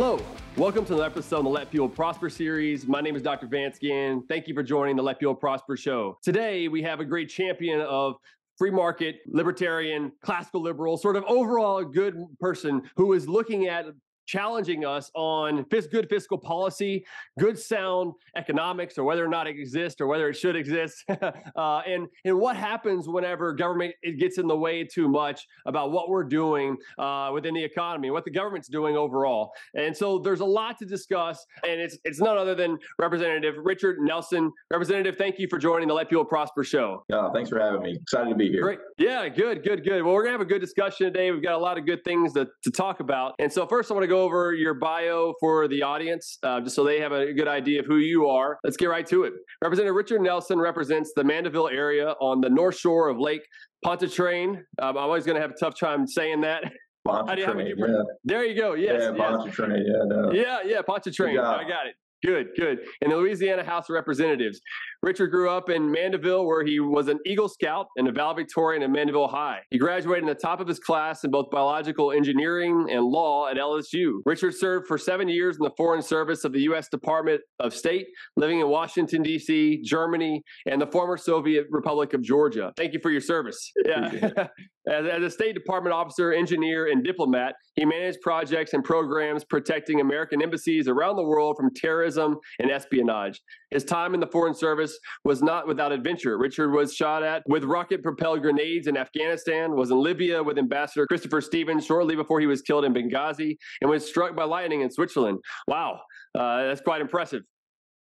Hello, welcome to another episode of the Let People Prosper series. My name is Dr. Vance Ginn. Thank you for joining the Let People Prosper show. Today, we have a great champion of free market, libertarian, classical liberal, sort of overall a good person who is looking at challenging us on good fiscal policy, good sound economics, or whether or not it exists or whether it should exist, uh, and and what happens whenever government it gets in the way too much about what we're doing uh, within the economy, what the government's doing overall. And so there's a lot to discuss, and it's it's none other than Representative Richard Nelson. Representative, thank you for joining the Let People Prosper show. Yeah, thanks for having me. Excited to be here. Great. Yeah, good, good, good. Well, we're gonna have a good discussion today. We've got a lot of good things to, to talk about. And so first, I want to go over your bio for the audience, uh, just so they have a good idea of who you are. Let's get right to it. Representative Richard Nelson represents the Mandeville area on the north shore of Lake Pontchartrain. Um, I'm always going to have a tough time saying that. Pontchartrain, you, yeah. There you go. Yes. Yeah, yes. Pontchartrain. Yeah, no. Yeah, yeah, Pontchartrain. I got it. Good, good. In the Louisiana House of Representatives, Richard grew up in Mandeville, where he was an Eagle Scout and a valedictorian at Mandeville High. He graduated in the top of his class in both biological engineering and law at LSU. Richard served for seven years in the Foreign Service of the U.S. Department of State, living in Washington, D.C., Germany, and the former Soviet Republic of Georgia. Thank you for your service. Yeah. As, as, a State Department officer, engineer, and diplomat, he managed projects and programs protecting American embassies around the world from terrorism and espionage. His time in the Foreign Service was not without adventure. Richard was shot at with rocket propelled grenades in Afghanistan, was in Libya with Ambassador Christopher Stevens shortly before he was killed in Benghazi, and was struck by lightning in Switzerland. Wow, uh, that's quite impressive.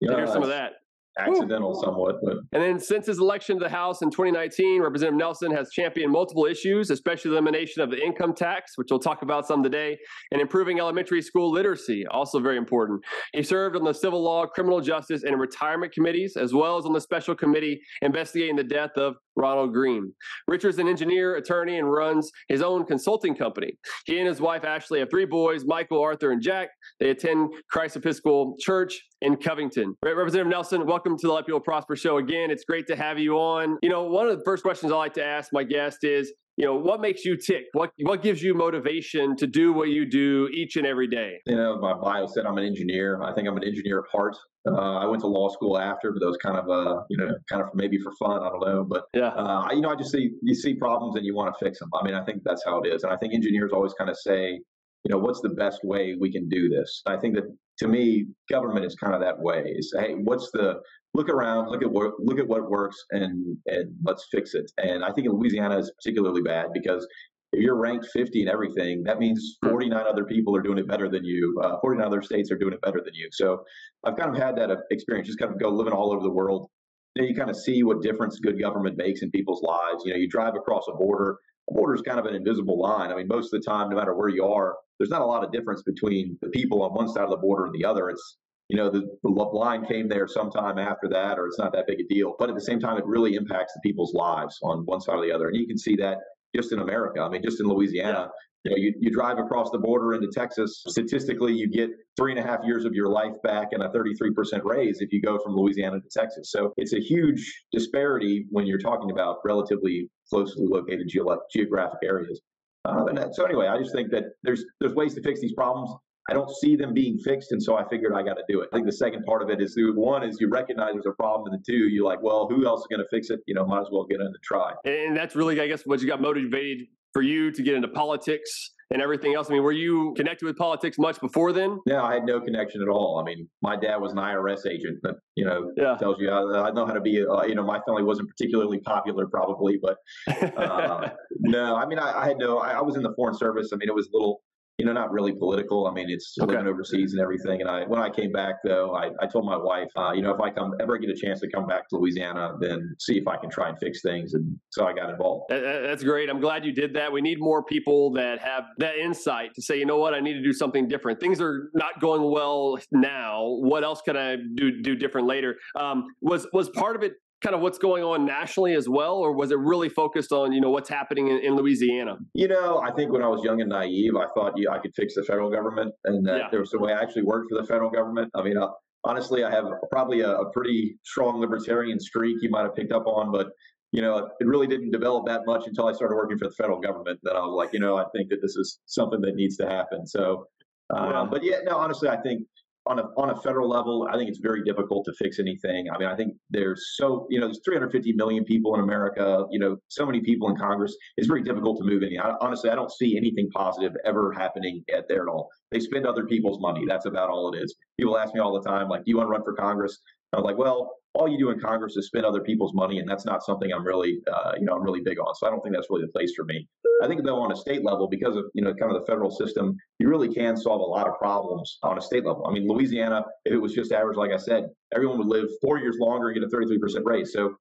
Yeah, hear some of that accidental Ooh. somewhat. But and then since his election to the House in 2019, Representative Nelson has championed multiple issues, especially the elimination of the income tax, which we'll talk about some today, and improving elementary school literacy, also very important. He served on the civil law, criminal justice, and retirement committees, as well as on the special committee investigating the death of Ronald Greene. Richard's an engineer, attorney, and runs his own consulting company. He and his wife Ashley have three boys, Michael, Arthur, and Jack. They attend Christ Episcopal Church in Covington. Representative Nelson, welcome to the Let People Prosper show again. It's great to have you on. You know, one of the first questions I like to ask my guest is, you know, what makes you tick? What what gives you motivation to do what you do each and every day? You know, my bio said I'm an engineer. I think I'm an engineer at heart. Uh, I went to law school after, but that was kind of, uh, you know, kind of maybe for fun. I don't know, but yeah, uh, you know, I just see you see problems and you want to fix them. I mean, I think that's how it is, and I think engineers always kind of say, you know, what's the best way we can do this? I think that to me, government is kind of that way. Is hey, what's the look around, look at what look at what works, and and let's fix it. And I think Louisiana is particularly bad because if you're ranked 50 in everything, that means hmm. 49 other people are doing it better than you. Uh, 49 other states are doing it better than you. So I've kind of had that uh, experience, just kind of go living all over the world. You, know, you kind of see what difference good government makes in people's lives. You know, you drive across a border. Border is kind of an invisible line. I mean, most of the time, no matter where you are, there's not a lot of difference between the people on one side of the border and the other. It's you know, the, the line came there sometime after that, or it's not that big a deal. But at the same time, it really impacts the people's lives on one side or the other. And you can see that just in America. I mean, just in Louisiana, you know, you, you drive across the border into Texas, statistically, you get three and a half years of your life back and a 33% raise if you go from Louisiana to Texas. So it's a huge disparity when you're talking about relatively closely located ge- geographic areas. Uh, so anyway, I just think that there's there's ways to fix these problems. I don't see them being fixed, and so I figured I got to do it. I think the second part of it is one is you recognize there's a problem, and the two you're like, well, who else is going to fix it? You know, might as well get in and try. And that's really, I guess, what you got motivated for you to get into politics and everything else. I mean, were you connected with politics much before then? No, I had no connection at all. I mean, my dad was an IRS agent that, you know, yeah. tells you I, I, know how to be, uh, you know, my family wasn't particularly popular probably, but uh, no, I mean, I, I had no, I, I, was in the foreign service. I mean, it was a little, you know, not really political. I mean, it's okay. living overseas and everything. And I, when I came back though, I, I told my wife, uh, you know, if I come ever get a chance to come back to Louisiana, then see if I can try and fix things. And so I got involved. That's great. I'm glad you did that. We need more people that have that insight to say, you know what, I need to do something different. Things are not going well now. What else can I do do different later? Um, was was part of it kind of what's going on nationally as well, or was it really focused on you know what's happening in, in Louisiana? You know, I think when I was young and naive, I thought yeah, I could fix the federal government, and that yeah. there was a way I actually worked for the federal government. I mean, uh, honestly, I have probably a, a pretty strong libertarian streak you might have picked up on, but you know, it really didn't develop that much until I started working for the federal government. Then I was like, you know, I think that this is something that needs to happen. So Um, but yeah, no, honestly, I think on a on a federal level, I think it's very difficult to fix anything. I mean, I think there's so you know there's 350 million people in America. You know, so many people in Congress. It's very difficult to move any. I, honestly, I don't see anything positive ever happening at there at all. They spend other people's money. That's about all it is. People ask me all the time, like, "Do you want to run for Congress?" I was like, "Well, all you do in Congress is spend other people's money, and that's not something I'm really, uh, you know, I'm really big on. So I don't think that's really the place for me. I think though on a state level, because of you know kind of the federal system, you really can solve a lot of problems on a state level. I mean, Louisiana, if it was just average, like I said, everyone would live four years longer and get a 33% raise. So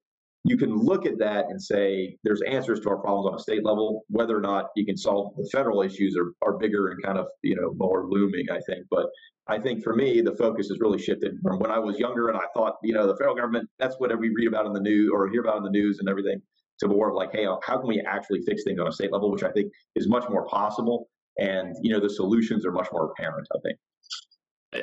you can look at that and say there's answers to our problems on a state level. Whether or not you can solve the federal issues are, are bigger and kind of you know more looming, I think. But I think for me, the focus has really shifted from when I was younger and I thought, you know, the federal government, that's what we read about in the news or hear about in the news and everything, to more of like, hey, how can we actually fix things on a state level, which I think is much more possible. And, you know, the solutions are much more apparent, I think.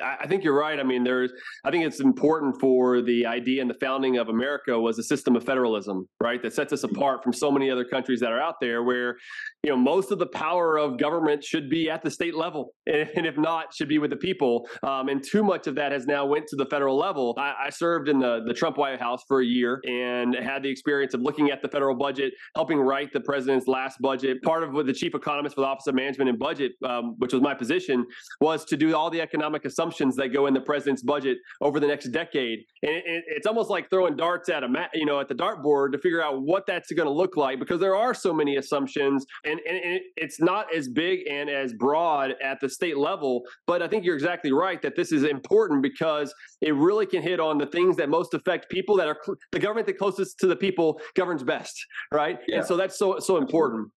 I think you're right. I mean, there's. I think it's important for the idea and the founding of America was a system of federalism, right? That sets us mm-hmm. apart from so many other countries that are out there, where you know most of the power of government should be at the state level, and if not, should be with the people. Um, and too much of that has now went to the federal level. I, I served in the the Trump White House for a year and had the experience of looking at the federal budget, helping write the president's last budget. Part of what the chief economist for the Office of Management and Budget, um, which was my position, was to do all the economic assumptions that go in the president's budget over the next decade. And it, it's almost like throwing darts at a mat, you know, at the dartboard to figure out what that's going to look like because there are so many assumptions, and, and, and it's not as big and as broad at the state level. But I think you're exactly right that this is important because it really can hit on the things that most affect people that are the government that closest to the people governs best, right? Yeah. And so that's so so important.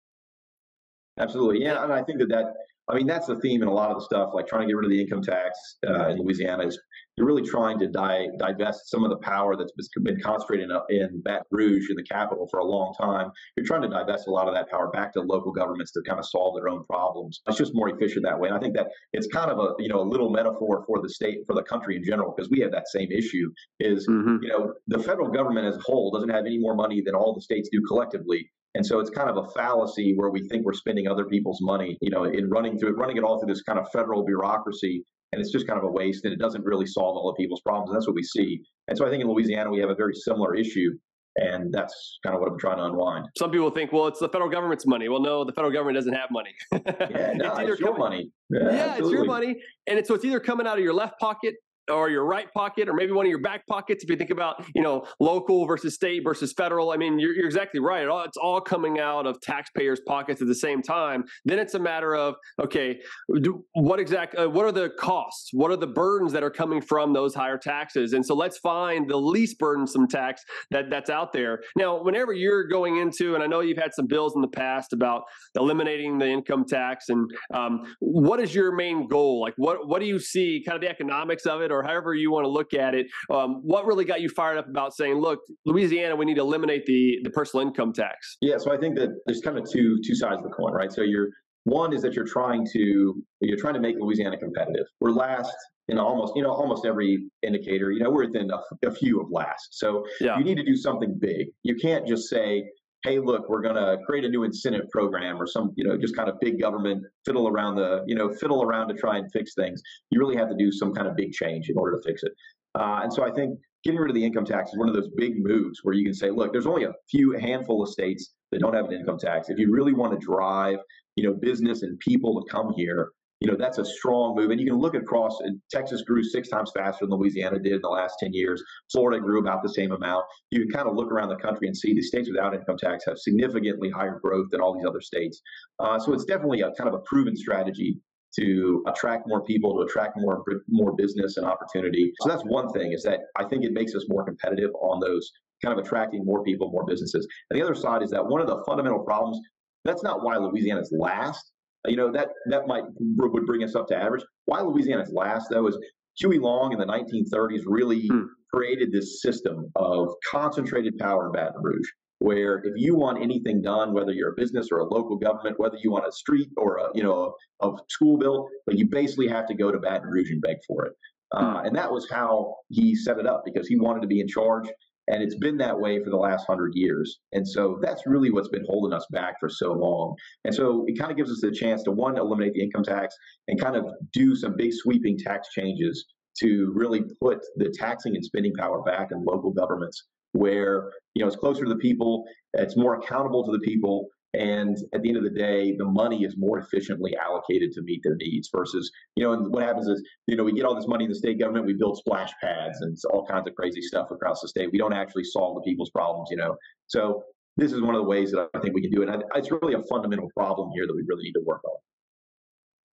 Absolutely, yeah, and I think that that I mean, that's the theme in a lot of the stuff, like trying to get rid of the income tax uh, in Louisiana. Is you're really trying to di- divest some of the power that's been concentrated in, in Baton Rouge, in the capital, for a long time. You're trying to divest a lot of that power back to local governments to kind of solve their own problems. It's just more efficient that way. And I think that it's kind of a you know a little metaphor for the state, for the country in general, because we have that same issue. Is mm-hmm. you know the federal government as a whole doesn't have any more money than all the states do collectively. And so it's kind of a fallacy where we think we're spending other people's money, you know, in running through it, running it all through this kind of federal bureaucracy. And it's just kind of a waste and it doesn't really solve all of people's problems. And that's what we see. And so I think in Louisiana, we have a very similar issue. And that's kind of what I'm trying to unwind. Some people think, well, it's the federal government's money. Well, no, the federal government doesn't have money. yeah, no, it's, it's your coming, money. Yeah, yeah it's your money. And it's, so it's either coming out of your left pocket or your right pocket or maybe one of your back pockets if you think about you know local versus state versus federal i mean you're, you're exactly right. It all, it's all coming out of taxpayers pockets at the same time. Then it's a matter of okay do, what exact uh, what are the costs? What are the burdens that are coming from those higher taxes? And so let's find the least burdensome tax that that's out there. Now whenever you're going into and i know you've had some bills in the past about eliminating the income tax and um, what is your main goal? Like what what do you see kind of the economics of it or however you want to look at it. Um, what really got you fired up about saying, look, Louisiana, we need to eliminate the the personal income tax? Yeah, so I think that there's kind of two two sides of the coin, right? So you're one is that you're trying to you're trying to make Louisiana competitive. We're last in almost you know almost every indicator. You know we're within a, a few of last. So yeah. you need to do something big. You can't just say hey, look, we're going to create a new incentive program or some, you know, just kind of big government fiddle around the, you know, fiddle around to try and fix things. You really have to do some kind of big change in order to fix it. Uh, and so I think getting rid of the income tax is one of those big moves where you can say, look, there's only a few handful of states that don't have an income tax. If you really want to drive, you know, business and people to come here, you know that's a strong move. And you can look across texas grew six times faster than louisiana did in the last 10 years. Florida grew about the same amount. You can kind of look around the country and see the states without income tax have significantly higher growth than all these other states. Uh, so it's definitely a kind of a proven strategy to attract more people to attract more more business and opportunity. So that's one thing is that i think it makes us more competitive on those kind of attracting more people more businesses. And the other side is that one of the fundamental problems that's not why louisiana is last you know, that that might would bring us up to average. Why Louisiana's last though is Huey Long in the 1930s really hmm. created this system of concentrated power in Baton Rouge, where if you want anything done, whether you're a business or a local government, whether you want a street or a you know a, a school built, but you basically have to go to Baton Rouge and beg for it. Uh, hmm. and that was how he set it up because he wanted to be in charge. And it's been that way for the last hundred years. And so that's really what's been holding us back for so long. And so it kind of gives us a chance to one, eliminate the income tax and kind of do some big sweeping tax changes to really put the taxing and spending power back in local governments where you know it's closer to the people, it's more accountable to the people, and at the end of the day, the money is more efficiently allocated to meet their needs versus, you know, and what happens is, you know, we get all this money in the state government, we build splash pads and all kinds of crazy stuff across the state. We don't actually solve the people's problems, you know. So this is one of the ways that I think we can do it. And it's really a fundamental problem here that we really need to work on.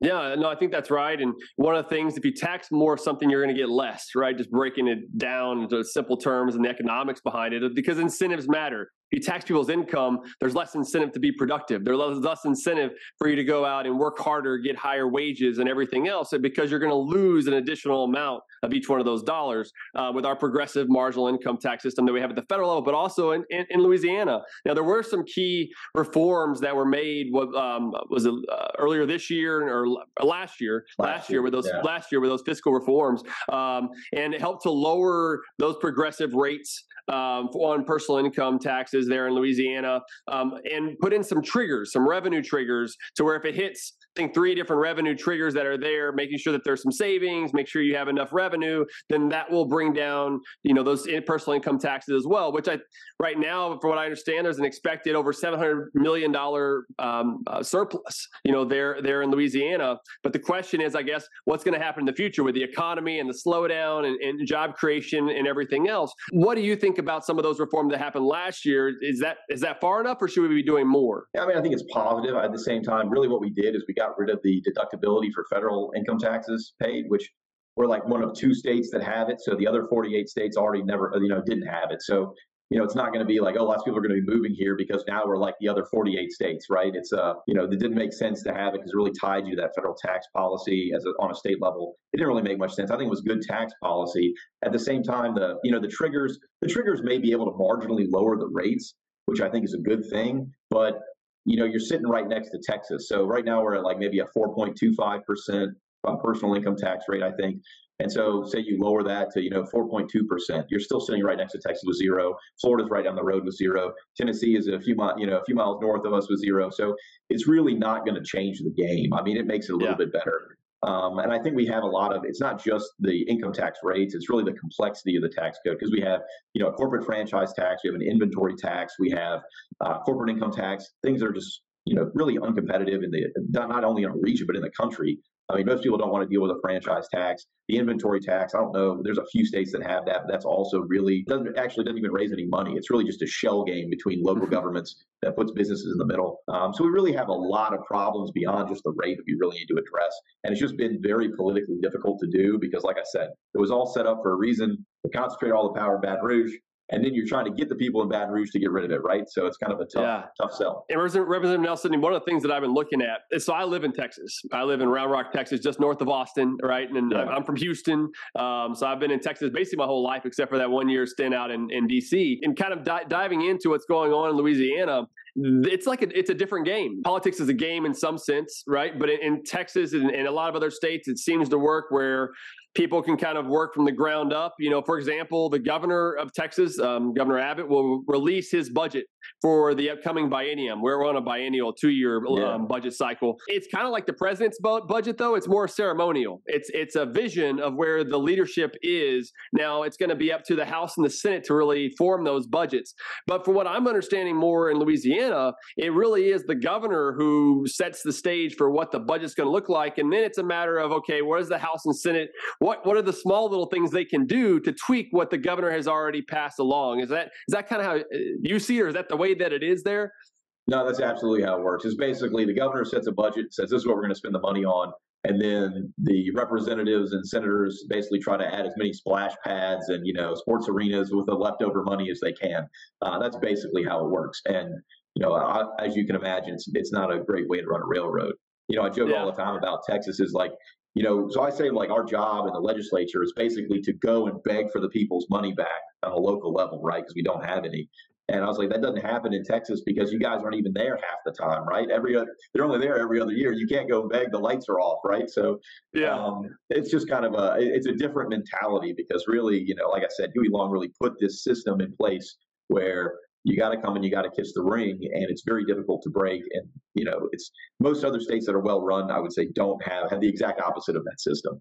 Yeah, no, I think that's right. And one of the things, if you tax more of something, you're going to get less, right? Just breaking it down into simple terms and the economics behind it, because incentives matter you tax people's income, there's less incentive to be productive. There's less incentive for you to go out and work harder, get higher wages, and everything else, because you're going to lose an additional amount of each one of those dollars uh, with our progressive marginal income tax system that we have at the federal level, but also in, in, in Louisiana. Now, there were some key reforms that were made. Um, was it uh, earlier this year or last year? Last, last year, year, with those yeah. last year with those fiscal reforms, um, and it helped to lower those progressive rates um, on personal income taxes there in Louisiana, um, and put in some triggers, some revenue triggers, to where if it hits three different revenue triggers that are there, making sure that there's some savings, make sure you have enough revenue, then that will bring down, you know, those personal income taxes as well. Which I, right now, from what I understand, there's an expected over 700 million dollar um, uh, surplus, you know, there there in Louisiana. But the question is, I guess, what's going to happen in the future with the economy and the slowdown and, and job creation and everything else? What do you think about some of those reforms that happened last year? Is that is that far enough, or should we be doing more? Yeah, I mean, I think it's positive. At the same time, really, what we did is we got rid of the deductibility for federal income taxes paid, which we're like one of two states that have it. So the other 48 states already never, you know, didn't have it. So, you know, it's not going to be like, oh, lots of people are going to be moving here because now we're like the other 48 states, right? It's, uh, you know, it didn't make sense to have it because it really tied you to that federal tax policy as a, on a state level. It didn't really make much sense. I think it was good tax policy. At the same time, the, you know, the triggers, the triggers may be able to marginally lower the rates, which I think is a good thing. But you know, you're sitting right next to Texas. So right now we're at like maybe a 4.25% personal income tax rate, I think. And so say you lower that to, you know, 4.2%, you're still sitting right next to Texas with zero. Florida's right down the road with zero. Tennessee is a few miles, you know, a few miles north of us with zero. So it's really not going to change the game. I mean, it makes it a little yeah. bit better. Um, and I think we have a lot of, it's not just the income tax rates, it's really the complexity of the tax code because we have, you know, a corporate franchise tax, we have an inventory tax, we have uh, corporate income tax, things are just, you know, really uncompetitive in the, not only in a region, but in the country. I mean, most people don't want to deal with a franchise tax. The inventory tax, I don't know. There's a few states that have that, but that's also really doesn't actually doesn't even raise any money. It's really just a shell game between local mm-hmm. governments that puts businesses in the middle. Um, so we really have a lot of problems beyond just the rate that we really need to address, and it's just been very politically difficult to do because, like I said, it was all set up for a reason to concentrate all the power in Baton Rouge and then you're trying to get the people in Baton Rouge to get rid of it, right? So it's kind of a tough, yeah. tough sell. And Representative Nelson, one of the things that I've been looking at is so I live in Texas. I live in Round Rock, Texas, just north of Austin, right? And yeah. I'm from Houston, um, so I've been in Texas basically my whole life, except for that one year stint out in, in D.C. And kind of di- diving into what's going on in Louisiana, it's like a, it's a different game. Politics is a game in some sense, right? But in, in Texas and, and, a lot of other states, it seems to work where people can kind of work from the ground up. You know, for example, the governor of Texas, um, Governor Abbott, will release his budget for the upcoming biennium. We're on a biennial two-year yeah. um, budget cycle. It's kind of like the president's bu- budget, though. It's more ceremonial. It's it's a vision of where the leadership is. Now it's going to be up to the House and the Senate to really form those budgets. But for what I'm understanding more in Louisiana, it really is the governor who sets the stage for what the budget's going to look like, and then it's a matter of okay, what is the House and Senate? What what are the small little things they can do to tweak what the governor has already passed along? Is that is that kind of how uh, you see, it, or is that the way that it is there? No, that's absolutely how it works. It's basically the governor sets a budget, says this is what we're going to spend the money on, and then the representatives and senators basically try to add as many splash pads and you know sports arenas with the leftover money as they can. Uh, that's basically how it works. And you know, I, as you can imagine, it's, it's not a great way to run a railroad. You know, I joke yeah. all the time about Texas is like, you know, so I say like our job in the legislature is basically to go and beg for the people's money back on a local level, right? Because we don't have any. And I was like, that doesn't happen in Texas because you guys aren't even there half the time, right? Every other, they're only there every other year. You can't go beg. The lights are off, right? So yeah, um, it's just kind of a it's a different mentality because really, you know, like I said, Huey Long really put this system in place where you got to come and you got to kiss the ring and it's very difficult to break and you know it's most other states that are well run i would say don't have have the exact opposite of that system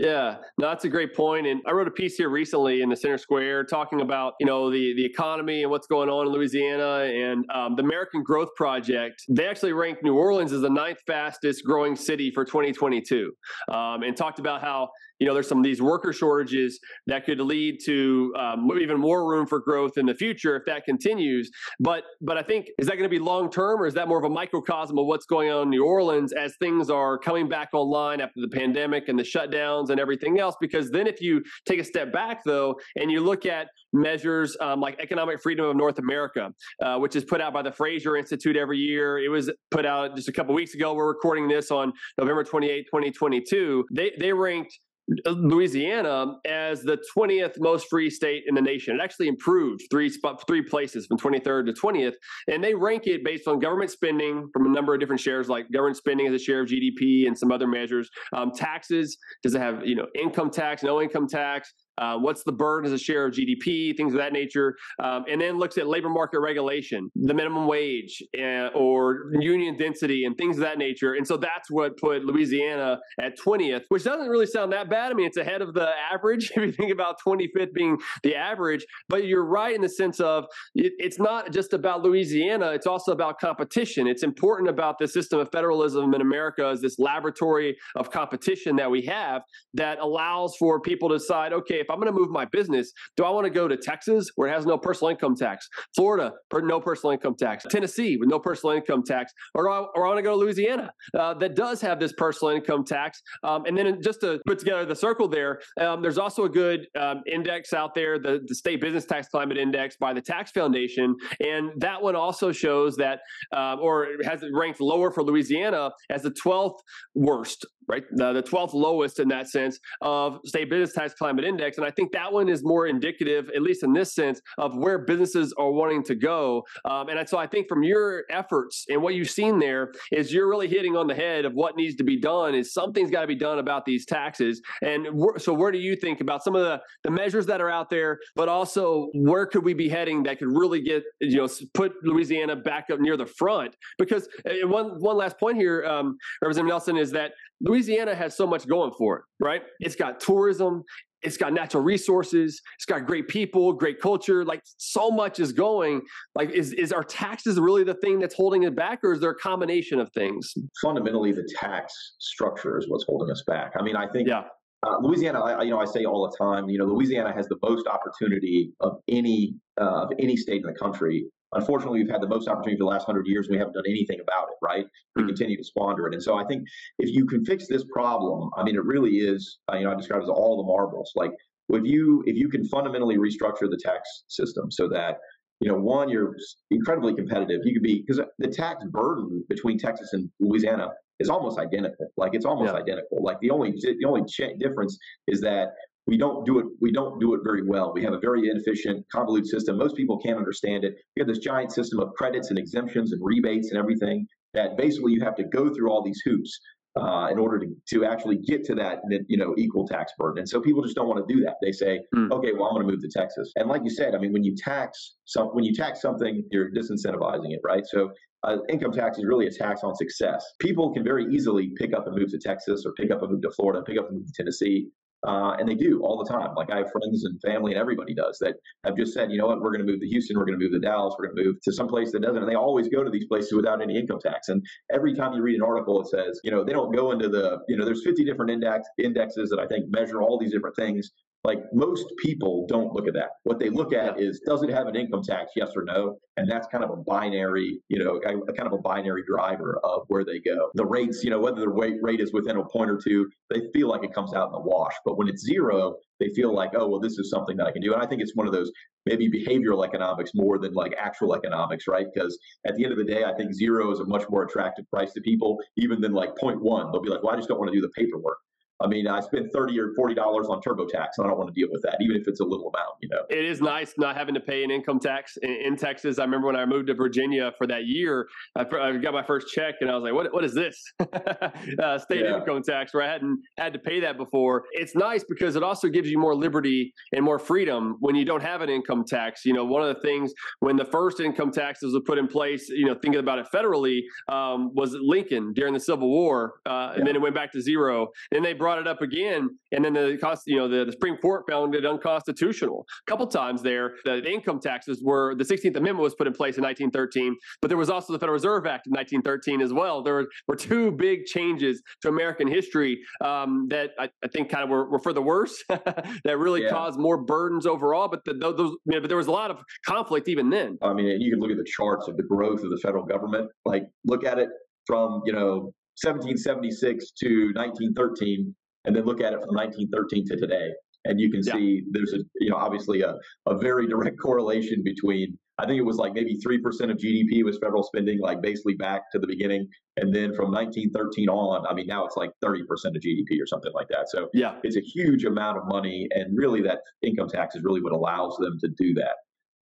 yeah, no, that's a great point. And I wrote a piece here recently in the Center Square talking about you know the the economy and what's going on in Louisiana and um, the American Growth Project. They actually ranked New Orleans as the ninth fastest growing city for 2022, um, and talked about how you know there's some of these worker shortages that could lead to um, even more room for growth in the future if that continues. But but I think is that going to be long term or is that more of a microcosm of what's going on in New Orleans as things are coming back online after the pandemic and the shutdowns and everything else? Because then if you take a step back though and you look at measures um, like economic freedom of North America, uh, which is put out by the Fraser Institute every year. It was put out just a couple weeks ago. We're recording this on November 28, 2022. They they ranked Louisiana as the 20th most free state in the nation. It actually improved three three places from 23rd to 20th, and they rank it based on government spending from a number of different shares, like government spending as a share of GDP and some other measures. Um, taxes does it have you know income tax, no income tax, uh, what's the burden as a share of GDP, things of that nature, um, and then looks at labor market regulation, the minimum wage, uh, or union density, and things of that nature. And so that's what put Louisiana at 20th, which doesn't really sound that bad. I mean, it's ahead of the average if you think about 25th being the average. But you're right in the sense of it, it's not just about Louisiana; it's also about competition. It's important about the system of federalism in America as this laboratory of competition that we have that allows for people to decide, okay, if I'm going to move my business, do I want to go to Texas where it has no personal income tax, Florida, no personal income tax, Tennessee with no personal income tax, or do I, or I want to go to Louisiana uh, that does have this personal income tax? Um, and then just to put together the circle there, um, there's also a good um, index out there, the, the State Business Tax Climate Index by the Tax Foundation. And that one also shows that, uh, or has it ranked lower for Louisiana as the 12th worst right? The, the 12th lowest in that sense of state business tax climate index. And I think that one is more indicative, at least in this sense, of where businesses are wanting to go. Um, and so I think from your efforts and what you've seen there is you're really hitting on the head of what needs to be done is something's got to be done about these taxes. And so where do you think about some of the, the measures that are out there, but also where could we be heading that could really get, you know, put Louisiana back up near the front? Because uh, one, one last point here, um, Representative Nelson, is that Louisiana has so much going for it, right? It's got tourism, it's got natural resources, it's got great people, great culture. Like so much is going. Like, is is our taxes really the thing that's holding it back, or is there a combination of things? Fundamentally, the tax structure is what's holding us back. I mean, I think yeah. Uh, Louisiana, I, you know, I say all the time, you know, Louisiana has the most opportunity of any uh, of any state in the country Unfortunately, we've had the most opportunity for the last hundred years, and we haven't done anything about it. Right? We mm-hmm. continue to squander it, and so I think if you can fix this problem, I mean, it really is. Uh, you know, I describe it as all the marbles. Like if you if you can fundamentally restructure the tax system so that you know, one, you're incredibly competitive. You could be because the tax burden between Texas and Louisiana is almost identical. Like it's almost yeah. identical. Like the only the only difference is that we don't do it we don't do it very well. We have a very inefficient convoluted system. Most people can't understand it. We have this giant system of credits and exemptions and rebates and everything that basically you have to go through all these hoops uh, in order to, to actually get to that you know equal tax burden. And so people just don't want to do that. They say mm. okay well i'm going to move to texas. And like you said i mean when you tax some when you tax something you're disincentivizing it right? So uh, income tax is really a tax on success. People can very easily pick up and move to Texas or pick up and move to Florida, pick up and move to Tennessee, uh, and they do all the time. Like I have friends and family, and everybody does that have just said, you know what, we're going to move to Houston, we're going to move to Dallas, we're going to move to some place that doesn't. And they always go to these places without any income tax. And every time you read an article, it says, you know, they don't go into the, you know, there's 50 different index indexes that I think measure all these different things. Like most people don't look at that. What they look at is does it have an income tax, yes or no? And that's kind of a binary, you know, a, a kind of a binary driver of where they go. The rates, you know, whether the rate rate is within a point or two, they feel like it comes out in the wash. But when it's zero, they feel like, oh, well, this is something that I can do. And I think it's one of those maybe behavioral economics more than like actual economics, right? Because at the end of the day, I think zero is a much more attractive price to people, even than like 0.1. They'll be like, well, I just don't want to do the paperwork. I mean, I spend thirty or forty dollars on TurboTax, and I don't want to deal with that, even if it's a little amount. You know, it is nice not having to pay an income tax in, in Texas. I remember when I moved to Virginia for that year, I, I got my first check, and I was like, "What? What is this? uh, state yeah. income tax?" Where I hadn't had to pay that before. It's nice because it also gives you more liberty and more freedom when you don't have an income tax. You know, one of the things when the first income taxes were put in place, you know, thinking about it federally, um, was Lincoln during the Civil War, uh, and then it went back to zero. Then they brought it up again, and then the cost, you know, the, the Supreme Court found it unconstitutional a couple times. There, the, income taxes were the 16th Amendment was put in place in 1913, but there was also the Federal Reserve Act in 1913 as well. There were, were two big changes to American history um, that I, I, think kind of were, were for the worse, that really yeah. caused more burdens overall. But the, those, you know, but there was a lot of conflict even then. I mean, you can look at the charts of the growth of the federal government. Like, look at it from you know 1776 to 1913, and then look at it from 1913 to today, and you can yeah. see there's a you know obviously a, a very direct correlation between I think it was like maybe three percent of GDP was federal spending, like basically back to the beginning, and then from 1913 on, I mean now it's like 30 percent of GDP or something like that. So yeah, it's a huge amount of money, and really that income tax is really what allows them to do that.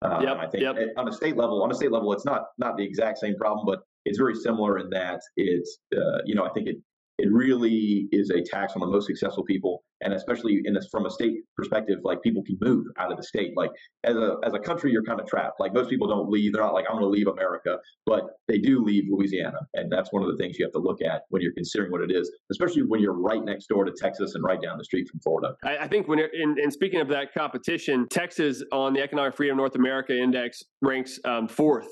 Um, yep, I think yep. on a state level, on a state level, it's not not the exact same problem, but it's very similar in that it's uh, you know I think it it really is a tax on the most successful people, and especially in from a state perspective, like people can move out of the state. Like as a as a country, you're kind of trapped. Like most people don't leave; they're not like I'm going to leave America, but they do leave Louisiana, and that's one of the things you have to look at when you're considering what it is, especially when you're right next door to Texas and right down the street from Florida. I, I think when you're in, in, speaking of that competition, Texas on the Economic Freedom North America Index ranks um, fourth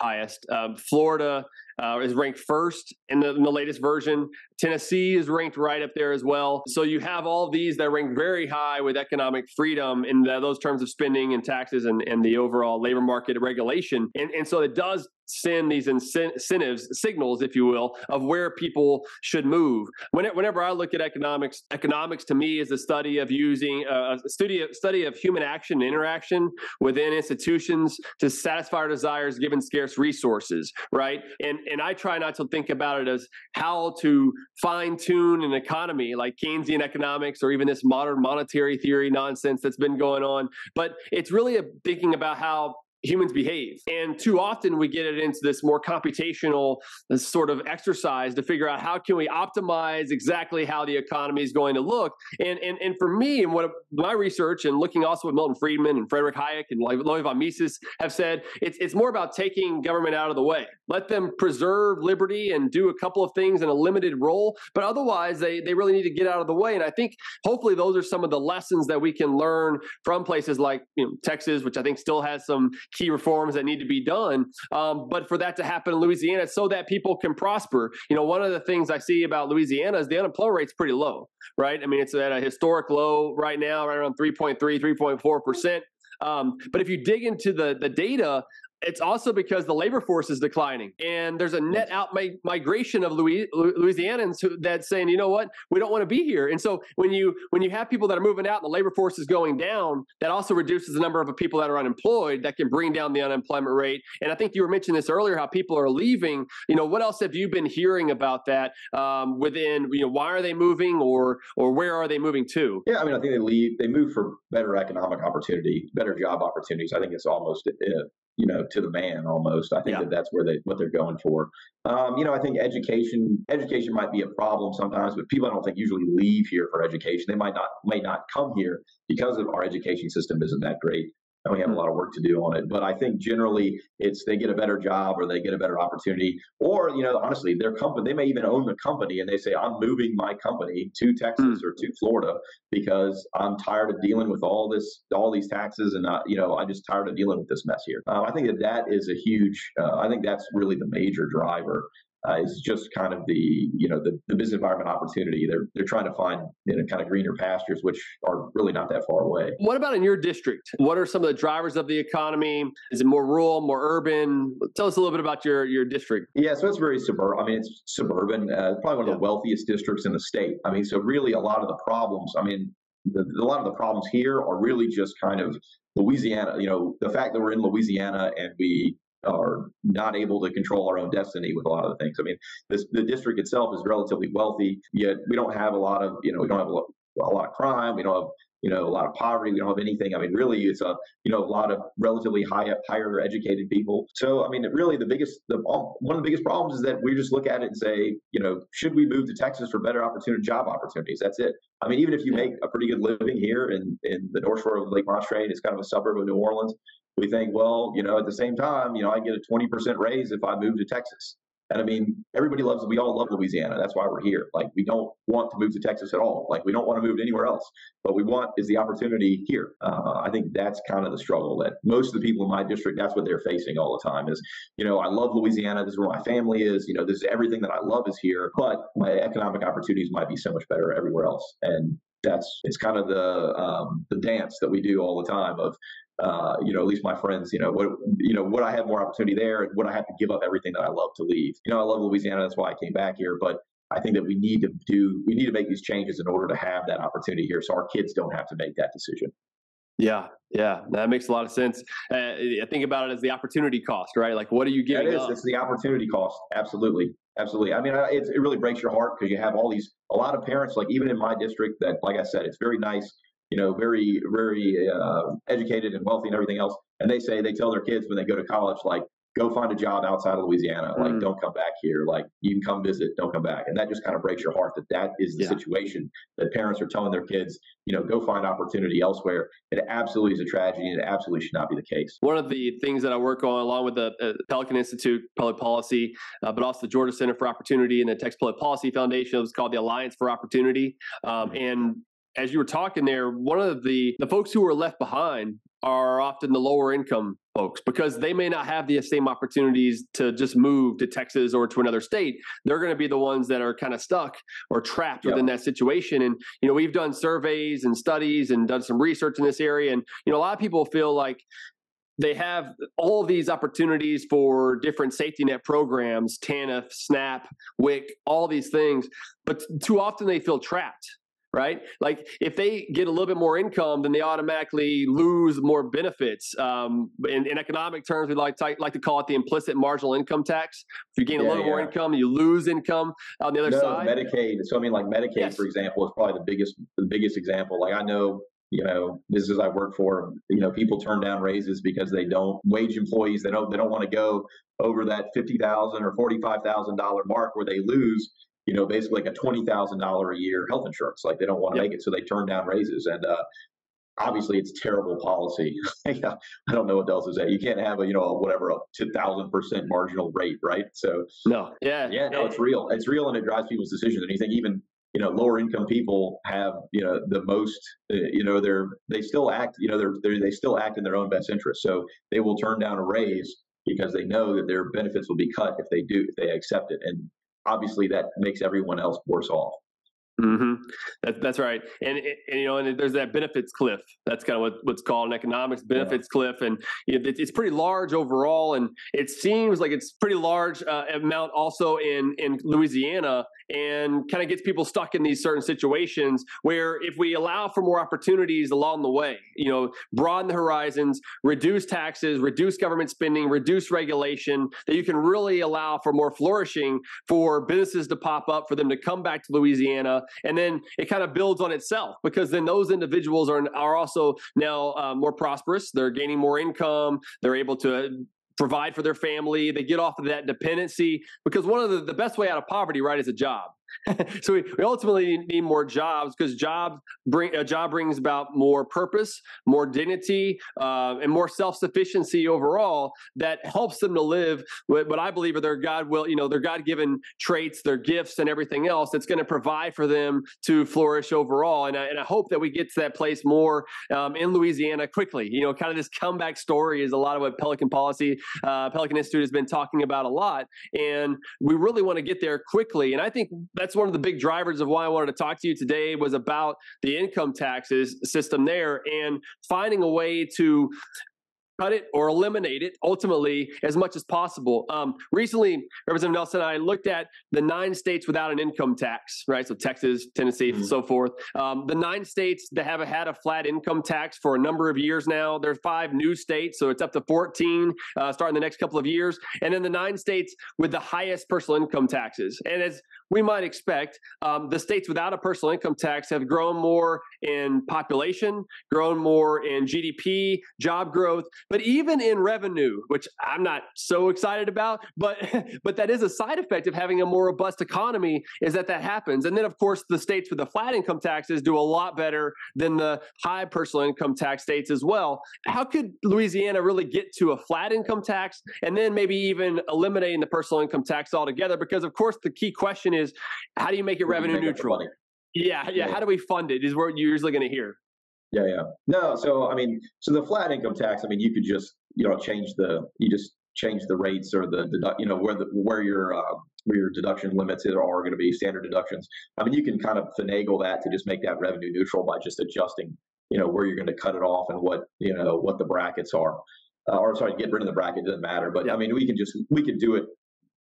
highest. Um, Florida uh, is ranked first in the, in the, latest version. Tennessee is ranked right up there as well. So you have all these that rank very high with economic freedom in the, those terms of spending and taxes and, and the overall labor market regulation. And, and so it does send these incentives, signals, if you will, of where people should move. Whenever I look at economics, economics to me is a study of using uh, a study study of human action and interaction within institutions to satisfy our desires given scarce resources, right? And and I try not to think about it as how to fine tune an economy like Keynesian economics or even this modern monetary theory nonsense that's been going on, but it's really thinking about how humans behave. And too often we get it into this more computational sort of exercise to figure out how can we optimize exactly how the economy is going to look. And and and for me and what my research and looking also at Milton Friedman and Frederick Hayek and Ludwig von Mises have said, it's it's more about taking government out of the way. Let them preserve liberty and do a couple of things in a limited role, but otherwise they they really need to get out of the way. And I think hopefully those are some of the lessons that we can learn from places like you know, Texas, which I think still has some key reforms that need to be done. Um, but for that to happen in Louisiana, so that people can prosper. You know, one of the things I see about Louisiana is the unemployment rate's pretty low, right? I mean, it's at a historic low right now, right around 3.3, 3.4 percent. Um, but if you dig into the the data, it's also because the labor force is declining, and there's a net out mi- migration of Louis- Louisianans who, that's saying, you know what, we don't want to be here. And so when you when you have people that are moving out and the labor force is going down, that also reduces the number of people that are unemployed. That can bring down the unemployment rate. And I think you were mentioning this earlier, how people are leaving. You know, what else have you been hearing about that um, within? You know, why are they moving, or or where are they moving to? Yeah, I mean, I think they leave. They move for better economic opportunity, better job opportunities. I think it's almost it, you know to the man almost. I think yeah. that that's where they what they're going for. Um, you know i think education education might be a problem sometimes but people i don't think usually leave here for education. They might not may not come here because of our education system isn't that great and we have a lot of work to do on it. But I think generally it's they get a better job or they get a better opportunity, or you know, honestly, their company they may even own the company and they say, I'm moving my company to Texas mm. or to Florida because I'm tired of dealing with all this, all these taxes, and uh, you know, I'm just tired of dealing with this mess here. Uh, I think that that is a huge. Uh, I think that's really the major driver uh, is just kind of the you know the, the business environment opportunity. They're they're trying to find you know kind of greener pastures, which are really not that far away. What about in your district? What are some of the drivers of the economy? Is it more rural, more urban? Tell us a little bit about your your district. Yeah, so it's very suburban. I mean, it's suburban. Uh, probably one of the wealthiest districts in the state. I mean, so really a lot of the problems. I mean, the, a lot of the problems here are really just kind of Louisiana. You know, the fact that we're in Louisiana and we are not able to control our own destiny with a lot of the things. I mean, this, the district itself is relatively wealthy, yet we don't have a lot of, you know, we don't have a lot, a lot of crime. We don't have you know, a lot of poverty. We don't have anything. I mean, really, it's a, you know, a lot of relatively high, higher educated people. So, I mean, really, the biggest, the one of the biggest problems is that we just look at it and say, you know, should we move to Texas for better opportunity, job opportunities? That's it. I mean, even if you make a pretty good living here in in the North Shore of Lake Pontchartrain, it's kind of a suburb of New Orleans. We think, well, you know, at the same time, you know, I get a 20% raise if I move to Texas. And I mean, everybody loves, we all love Louisiana. That's why we're here. Like, we don't want to move to Texas at all. Like, we don't want to move anywhere else. What we want is the opportunity here. Uh, I think that's kind of the struggle that most of the people in my district, that's what they're facing all the time is, you know, I love Louisiana. This is where my family is. You know, this is everything that I love is here, but my economic opportunities might be so much better everywhere else. And that's it's kind of the um, the dance that we do all the time of uh, you know, at least my friends, you know, what, you know, would I have more opportunity there and would I have to give up everything that I love to leave? You know, I love Louisiana. That's why I came back here. But I think that we need to do, we need to make these changes in order to have that opportunity here so our kids don't have to make that decision. Yeah, yeah, that makes a lot of sense. Uh, I think about it as the opportunity cost, right? Like, what are you giving? It is. Up? It's the opportunity cost. Absolutely, absolutely. I mean, it, it really breaks your heart because you have all these, a lot of parents, like even in my district, that, like I said, it's very nice you know, very, very uh, educated and wealthy and everything else. And they say they tell their kids when they go to college, like, go find a job outside of Louisiana. Like, mm. don't come back here. Like, you can come visit, don't come back. And that just kind of breaks your heart that that is the yeah. situation that parents are telling their kids, you know, go find opportunity elsewhere. It absolutely is a tragedy and it absolutely should not be the case. One of the things that I work on, along with the uh, Pelican Institute Public Policy, uh, but also the Georgia Center for Opportunity and the Texas Public Policy Foundation, is called the Alliance for Opportunity. Um, mm-hmm. and as you were talking there, one of the the folks who are left behind are often the lower income folks because they may not have the same opportunities to just move to Texas or to another state. They're going to be the ones that are kind of stuck or trapped yep. within that situation. And you know, we've done surveys and studies and done some research in this area, and you know, a lot of people feel like they have all these opportunities for different safety net programs, TANF, SNAP, WIC, all these things, but too often they feel trapped right? Like if they get a little bit more income, then they automatically lose more benefits. Um, in, in, economic terms, we like to, like to call it the implicit marginal income tax. If you gain yeah, a little yeah. more income, you lose income on the other no, side. Medicaid. So I mean, like Medicaid, yes. for example, is probably the biggest the biggest example. Like I know you know businesses I work for, you know, people turn down raises because they don't wage employees. They don't they don't want to go over that fifty thousand or forty five thousand dollar mark where they lose you know, basically like a twenty thousand dollar a year health insurance. Like they don't want to yep. make it, so they turn down raises. And uh, obviously, it's terrible policy. I don't know what else is that. You can't have a you know a, whatever a two thousand percent marginal rate, right? So no, yeah, yeah, no, it's real. It's real, and it drives people's decisions. And you think even you know lower income people have you know the most uh, you know they're they still act you know they're, they're they still act in their own best interest so they will turn down a raise because they know that their benefits will be cut if they do if they accept it and obviously that makes everyone else worse off. Mm-hmm. That, that's right, and, and you know, and there's that benefits cliff. That's kind of what, what's called an economics benefits yeah. cliff, and you know, it, it's pretty large overall, and it seems like it's pretty large uh, amount also in in Louisiana and kind of gets people stuck in these certain situations where if we allow for more opportunities along the way, you know, broaden the horizons, reduce taxes, reduce government spending, reduce regulation, that you can really allow for more flourishing for businesses to pop up, for them to come back to Louisiana, and then it kind of builds on itself because then those individuals are are also now uh, more prosperous. They're gaining more income. They're able to provide for their family. They get off of that dependency because one of the, the best way out of poverty, right, is a job. so we, we ultimately need more jobs because jobs bring a job brings about more purpose, more dignity, uh, and more self sufficiency overall. That helps them to live with what I believe are their God will, you know, their God given traits, their gifts, and everything else. That's going to provide for them to flourish overall. And I, and I hope that we get to that place more um, in Louisiana quickly. You know, kind of this comeback story is a lot of what Pelican Policy, uh, Pelican Institute has been talking about a lot, and we really want to get there quickly. And I think that's one of the big drivers of why I wanted to talk to you today was about the income taxes system there and finding a way to cut it or eliminate it ultimately as much as possible. Um, recently, Representative Nelson and I looked at the nine states without an income tax, right? So Texas, Tennessee, mm-hmm. so forth. Um, the nine states that have had a flat income tax for a number of years now. There's five new states, so it's up to 14 uh, starting the next couple of years. And then the nine states with the highest personal income taxes. And as we might expect, um, the states without a personal income tax have grown more in population, grown more in GDP, job growth, but even in revenue, which I'm not so excited about, but but that is a side effect of having a more robust economy is that that happens. And then of course the states with the flat income taxes do a lot better than the high personal income tax states as well. How could Louisiana really get to a flat income tax and then maybe even eliminating the personal income tax altogether? Because of course the key question is how do you make it revenue neutral? Yeah, yeah, yeah. How do we fund it? Is what you're usually going to hear. Yeah, yeah. No, so I mean, so the flat income tax. I mean, you could just you know change the you just change the rates or the you know where the where your uh, where your deduction limits are going to be standard deductions. I mean, you can kind of finagle that to just make that revenue neutral by just adjusting you know where you're going to cut it off and what you know what the brackets are. Uh, or sorry, get rid of the bracket doesn't matter. But. I mean, we can just we can do it.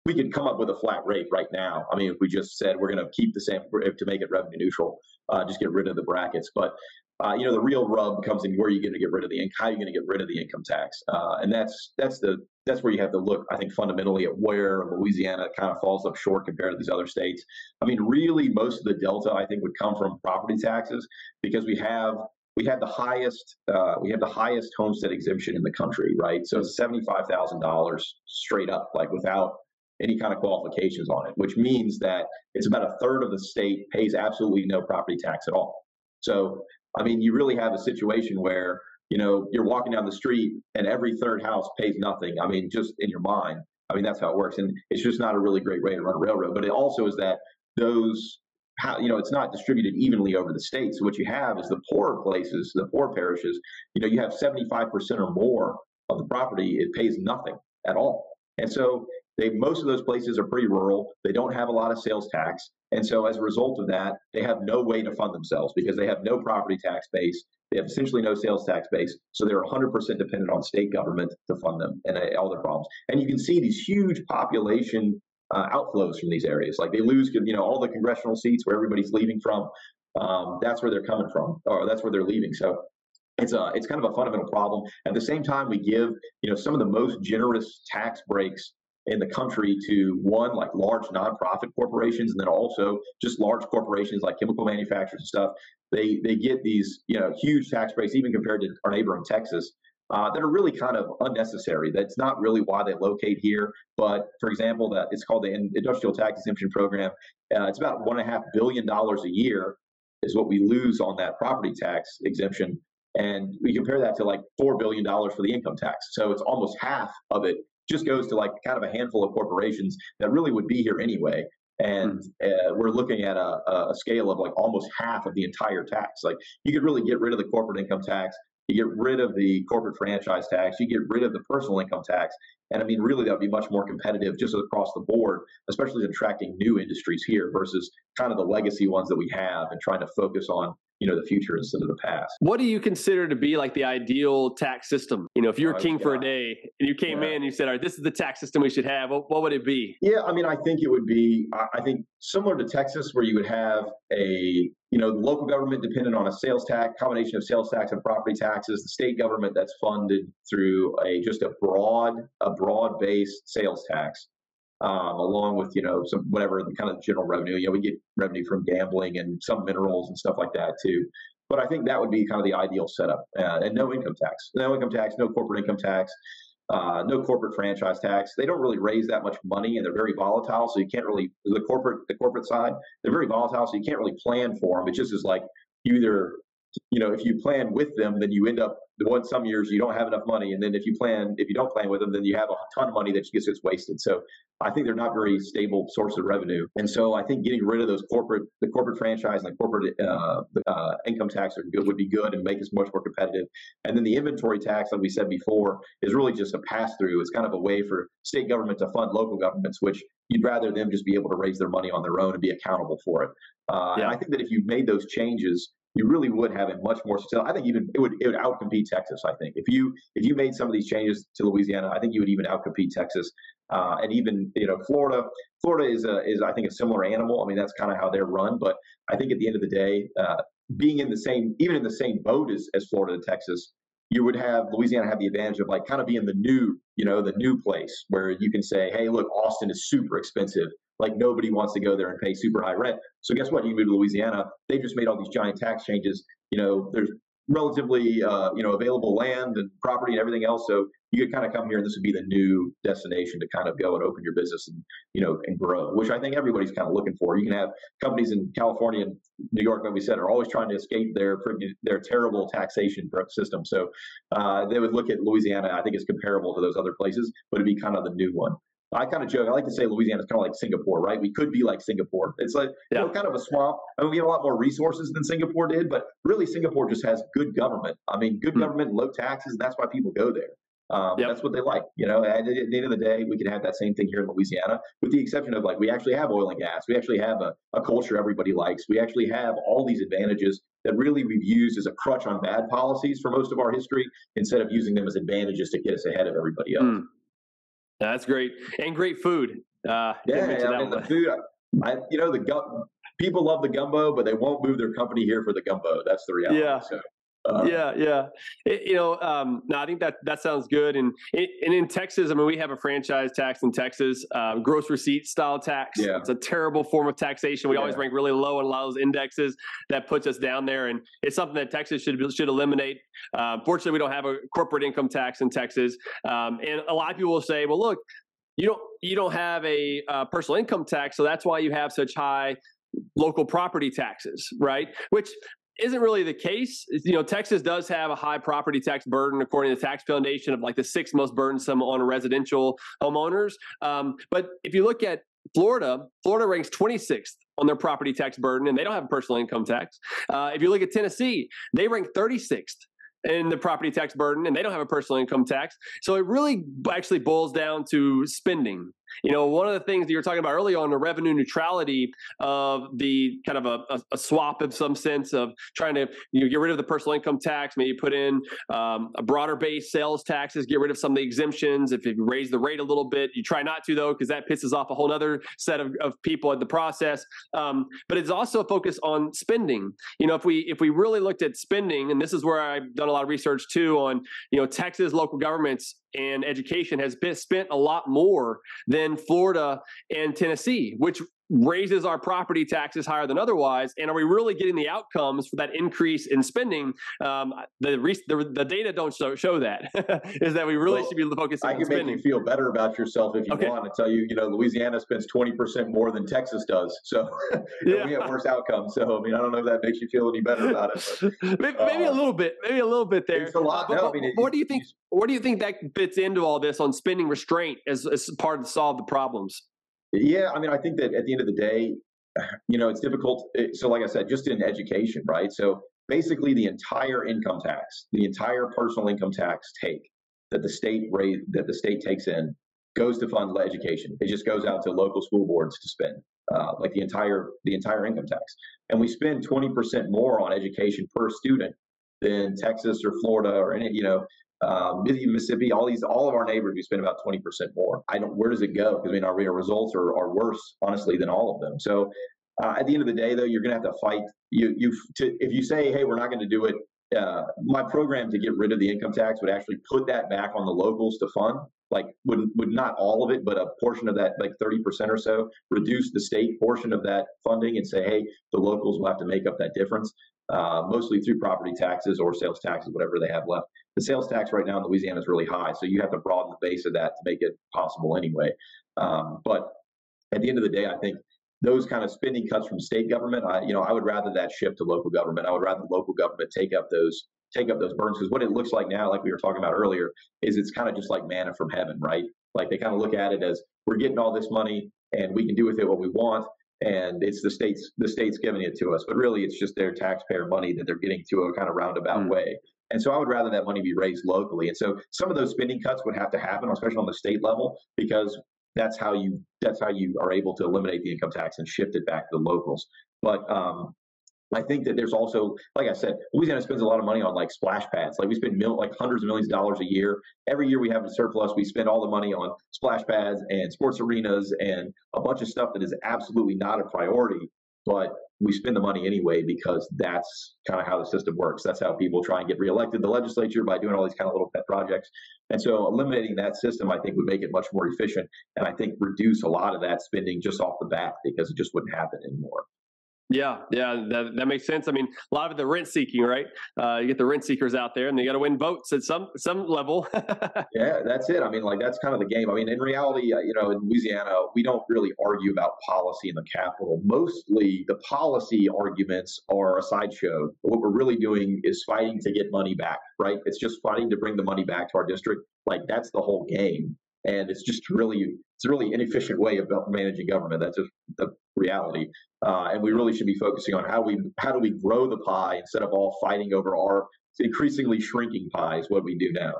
We could come up with a flat rate right now. I mean, if we just said we're going to keep the same to make it revenue neutral, uh, just get rid of the brackets. But uh, you know, the real rub comes in where are you going to get rid of the income? How you going to get rid of the income tax? Uh, and that's that's the that's where you have to look, I think, fundamentally at where Louisiana kind of falls up short compared to these other states. I mean, really, most of the delta I think would come from property taxes because we have we have the highest uh, we have the highest homestead exemption in the country, right? So seventy five thousand dollars straight up, like without any kind of qualifications on it, which means that it's about a third of the state pays absolutely no property tax at all. So I mean, you really have a situation where you know you're walking down the street and every third house pays nothing. I mean, just in your mind. I mean, that's how it works, and it's just not a really great way to run a railroad. But it also is that those how you know it's not distributed evenly over the state. So what you have is the poorer places, the poor parishes. You know, you have 75% or more of the property it pays nothing at all, and so they most of those places are pretty rural. They don't have a lot of sales tax. And so as a result of that, they have no way to fund themselves because they have no property tax base. They have essentially no sales tax base. So they're 100% dependent on state government to fund them and uh, all their problems. And you can see these huge population uh, outflows from these areas. Like they lose, you know, all the congressional seats where everybody's leaving from. Um, that's where they're coming from, or that's where they're leaving. So it's a it's kind of a fundamental problem. At the same time, we give you know some of the most generous tax breaks in the country to one like large nonprofit corporations and then also just large corporations like chemical manufacturers and stuff they they get these you know huge tax breaks even compared to our neighbor in texas uh, that are really kind of unnecessary that's not really why they locate here but for example that it's called the industrial tax exemption program uh, it's about one and a half billion dollars a year is what we lose on that property tax exemption and we compare that to like $4 billion for the income tax. So it's almost half of it just goes to like kind of a handful of corporations that really would be here anyway. And hmm. uh, we're looking at a, a scale of like almost half of the entire tax. Like you could really get rid of the corporate income tax, you get rid of the corporate franchise tax, you get rid of the personal income tax, and I mean, really, that would be much more competitive just across the board, especially attracting new industries here versus kind of the legacy ones that we have and trying to focus on you know the future instead of the past. What do you consider to be like the ideal tax system? You know, if you were oh, king yeah. for a day and you came yeah. in and you said, "All right, this is the tax system we should have," what, what would it be? Yeah, I mean, I think it would be, I think similar to Texas, where you would have a you know, the local government dependent on a sales tax, combination of sales tax and property taxes, the state government that's funded through a just a broad, a broad based sales tax um, along with you know some whatever the kind of general revenue. You know, we get revenue from gambling and some minerals and stuff like that too. But I think that would be kind of the ideal setup, uh, and no income tax, no income tax, no corporate income tax, uh, no corporate franchise tax. They don't really raise that much money, and they're very volatile. So you can't really the corporate the corporate side. They're very volatile, so you can't really plan for them. It just is like you either you know if you plan with them, then you end up the one some years you don't have enough money, and then if you plan if you don't plan with them, then you have a ton of money that just gets wasted. So I think they're not very stable source of revenue. And so I think getting rid of those corporate, the corporate franchise and the corporate uh, uh, income tax are good, would be good and make us much more competitive. And then the inventory tax, like we said before, is really just a pass through. It's kind of a way for state government to fund local governments, which you'd rather them just be able to raise their money on their own and be accountable for it. Uh, yeah. And I think that if you made those changes, you really would have a much more successful. I think even it would it would outcompete Texas. I think if you if you made some of these changes to Louisiana, I think you would even outcompete Texas. Uh, and even you know Florida. Florida is a is I think a similar animal. I mean that's kind of how they're run. But I think at the end of the day, uh, being in the same even in the same boat as, as Florida and Texas, you would have Louisiana have the advantage of like kind of being the new, you know, the new place where you can say, hey, look, Austin is super expensive. Like nobody wants to go there and pay super high rent. So guess what? You move to Louisiana, they've just made all these giant tax changes. You know, there's relatively uh, you know available land and property and everything else. So you could kind of come here and this would be the new destination to kind of go and open your business and you know and grow, which I think everybody's kind of looking for. You can have companies in California and New York, like we said, are always trying to escape their their terrible taxation system. So uh, they would look at Louisiana. I think it's comparable to those other places, but it'd be kind of the new one. I kind of joke. I like to say Louisiana is kind of like Singapore, right? We could be like Singapore. It's like yeah. you know, kind of a swamp. I mean, we have a lot more resources than Singapore did, but really, Singapore just has good government. I mean, good mm-hmm. government, low taxes, and that's why people go there. Um, yep. That's what they like. You know, at, the end of the day, we can have that same thing here in Louisiana, with the exception of like we actually have oil and gas. We actually have a, a culture everybody likes. We actually have all these advantages that really we've used as a crutch on bad policies for most of our history, instead of using them as advantages to get us ahead of everybody else. Mm. That's great, and great food. Uh, yeah, I mean, the food. I, you know, the gum, people love the gumbo, but they won't move their company here for the gumbo. That's the reality. Yeah. So. Uh, yeah, yeah. It, you know, um, no, I think that that sounds good. And and in Texas, I mean, we have a franchise tax in Texas, uh, gross receipt style tax. Yeah. It's a terrible form of taxation. We yeah. always rank really low in a lot of those indexes. That puts us down there, and it's something that Texas should should eliminate. Uh, fortunately, we don't have a corporate income tax in Texas, um, and a lot of people will say, "Well, look, you don't you don't have a uh, personal income tax, so that's why you have such high local property taxes, right? Which isn't really the case. You know, Texas does have a high property tax burden, according to the Tax Foundation, of like the sixth most burdensome on residential homeowners. Um, but if you look at Florida, Florida ranks 26th on their property tax burden, and they don't have a personal income tax. Uh, if you look at Tennessee, they rank 36th in the property tax burden, and they don't have a personal income tax. So it really actually boils down to spending. You know, one of the things that you were talking about earlier on the revenue neutrality of the kind of a, a, a swap of some sense of trying to you know, get rid of the personal income tax, maybe put in um, a broader base sales taxes, get rid of some of the exemptions. If you raise the rate a little bit, you try not to though, because that pisses off a whole other set of, of people in the process. Um, but it's also a focus on spending. You know, if we if we really looked at spending, and this is where I've done a lot of research too on you know Texas local governments and education has been spent a lot more than Florida and Tennessee, which raises our property taxes higher than otherwise and are we really getting the outcomes for that increase in spending? Um, the, the, the data don't show, show that is that we really well, should be focusing I can make you feel better about yourself if you okay. want to tell you you know Louisiana spends 20% more than Texas does so yeah. we have worse outcomes so I mean I don't know if that makes you feel any better about it but, maybe, uh, maybe, a little bit maybe a little bit there. it's a lot. Uh, no, I mean, what do you think What do you think that fits into all this on spending restraint as, as part of solve the problems yeah, I mean, I think that at the end of the day, you know, it's difficult. Eh, so, like I said, just in education, right? So, basically, the entire income tax, the entire personal income tax take that the state rate that the state takes in goes to fund education. It just goes out to local school boards to spend, uh, like the entire the entire income tax. And we spend twenty percent more on education per student than Texas or Florida or any, you know, um, Mississippi, all these, all of our neighbors, we spend about 20% more. I don't, where does it go? Because I mean, our, our results are, are worse, honestly, than all of them. So uh, at the end of the day, though, you're going to have to fight. You, you, to, if you say, hey, we're not going to do it, uh, my program to get rid of the income tax would actually put that back on the locals to fund. Like, would would not all of it, but a portion of that, like 30% or so, reduce the state portion of that funding and say, hey, the locals will have to make up that difference uh, mostly through property taxes or sales taxes, whatever they have left. The sales tax right now in Louisiana is really high, so you have to broaden the base of that to make it possible anyway. Um, but at the end of the day, I think those kind of spending cuts from state government, I, you know, I would rather that shift to local government. I would rather local government take up those take up those burdens because what it looks like now, like we were talking about earlier, is it's kind of just like manna from heaven, right? Like they kind of look at it as we're getting all this money and we can do with it what we want and it's the states the states giving it to us but really it's just their taxpayer money that they're getting to a kind of roundabout mm. way and so i would rather that money be raised locally and so some of those spending cuts would have to happen especially on the state level because that's how you that's how you are able to eliminate the income tax and shift it back to the locals. But um, I think that there's also, like I said, Louisiana spends a lot of money on like splash pads. Like we spend mil- like hundreds of millions of dollars a year. Every year we have a surplus. We spend all the money on splash pads and sports arenas and a bunch of stuff that is absolutely not a priority. But we spend the money anyway because that's kind of how the system works. That's how people try and get reelected the legislature by doing all these kind of little pet projects. And so eliminating that system, I think, would make it much more efficient and I think reduce a lot of that spending just off the bat because it just wouldn't happen anymore. Yeah, yeah, that, that makes sense. I mean, a lot of the rent seeking, right? Uh, you get the rent seekers out there, and they got to win votes at some some level. yeah, that's it. I mean, like that's kind of the game. I mean, in reality, uh, you know, in Louisiana, we don't really argue about policy in the capital. Mostly, the policy arguments are a sideshow. What we're really doing is fighting to get money back, right? It's just fighting to bring the money back to our district. Like that's the whole game and it's just really it's a really inefficient way of managing government. That's just the reality, uh, and we really should be focusing on how we how do we grow the pie instead of all fighting over our increasingly shrinking pie is what we do now.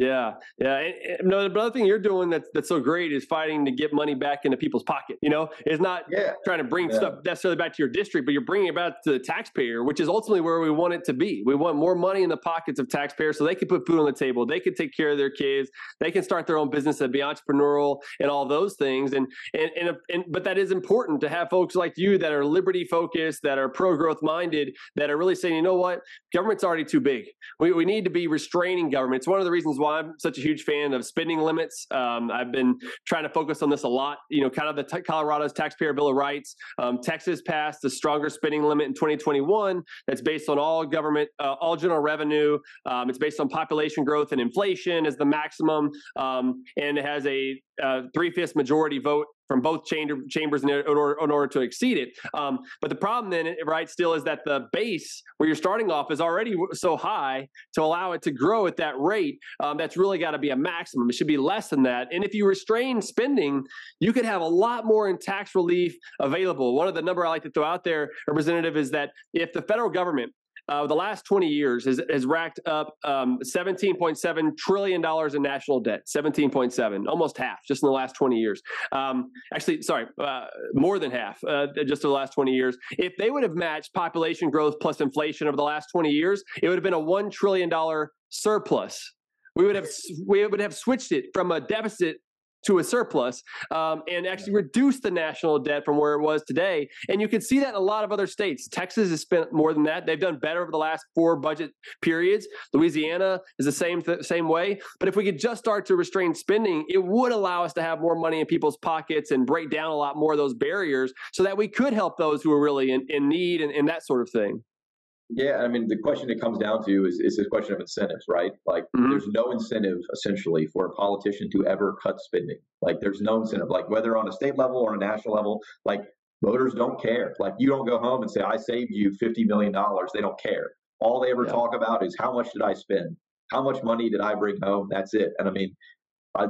Yeah, yeah. And, and, no, the other thing you're doing that's that's so great is fighting to get money back into people's pocket. You know, it's not yeah. trying to bring yeah. stuff necessarily back to your district, but you're bringing it back to the taxpayer, which is ultimately where we want it to be. We want more money in the pockets of taxpayers so they can put food on the table, they can take care of their kids, they can start their own business and be entrepreneurial and all those things. And and and, and but that is important to have folks like you that are liberty focused, that are pro growth minded, that are really saying, you know what, government's already too big. We we need to be restraining government. It's one of the reasons why I'm such a huge fan of spending limits. Um, I've been trying to focus on this a lot. You know, kind of the t- Colorado's taxpayer bill of rights. Um, Texas passed a stronger spending limit in 2021 that's based on all government, uh, all general revenue. Um, it's based on population growth and inflation as the maximum, um, and it has a uh, three fifths majority vote from both chamber, chambers in order, in order, to exceed it. Um, but the problem then, right, still is that the base where you're starting off is already so high to allow it to grow at that rate. Um, that's really got to be a maximum. It should be less than that. And if you restrain spending, you could have a lot more in tax relief available. One of the number I like to throw out there, Representative, is that if the federal government uh, the last 20 years has, has racked up um, 17.7 trillion dollars in national debt 17.7 almost half just in the last 20 years. Um, actually sorry uh, more than half uh, just in the last 20 years. If they would have matched population growth plus inflation over the last 20 years it would have been a $1 trillion surplus. We would have we would have switched it from a deficit to a surplus um, and actually reduce the national debt from where it was today. And you can see that in a lot of other states. Texas has spent more than that. They've done better over the last four budget periods. Louisiana is the same th- same way. But if we could just start to restrain spending, it would allow us to have more money in people's pockets and break down a lot more of those barriers so that we could help those who are really in, in need and, and that sort of thing. Yeah, I mean, the question it comes down to is is this question of incentives, right? Like, mm-hmm. there's no incentive essentially for a politician to ever cut spending. Like, there's no incentive, like whether on a state level or a national level. Like, voters don't care. Like, you don't go home and say, "I saved you fifty million dollars." They don't care. All they ever yeah. talk about is how much did I spend? How much money did I bring home? That's it. And I mean,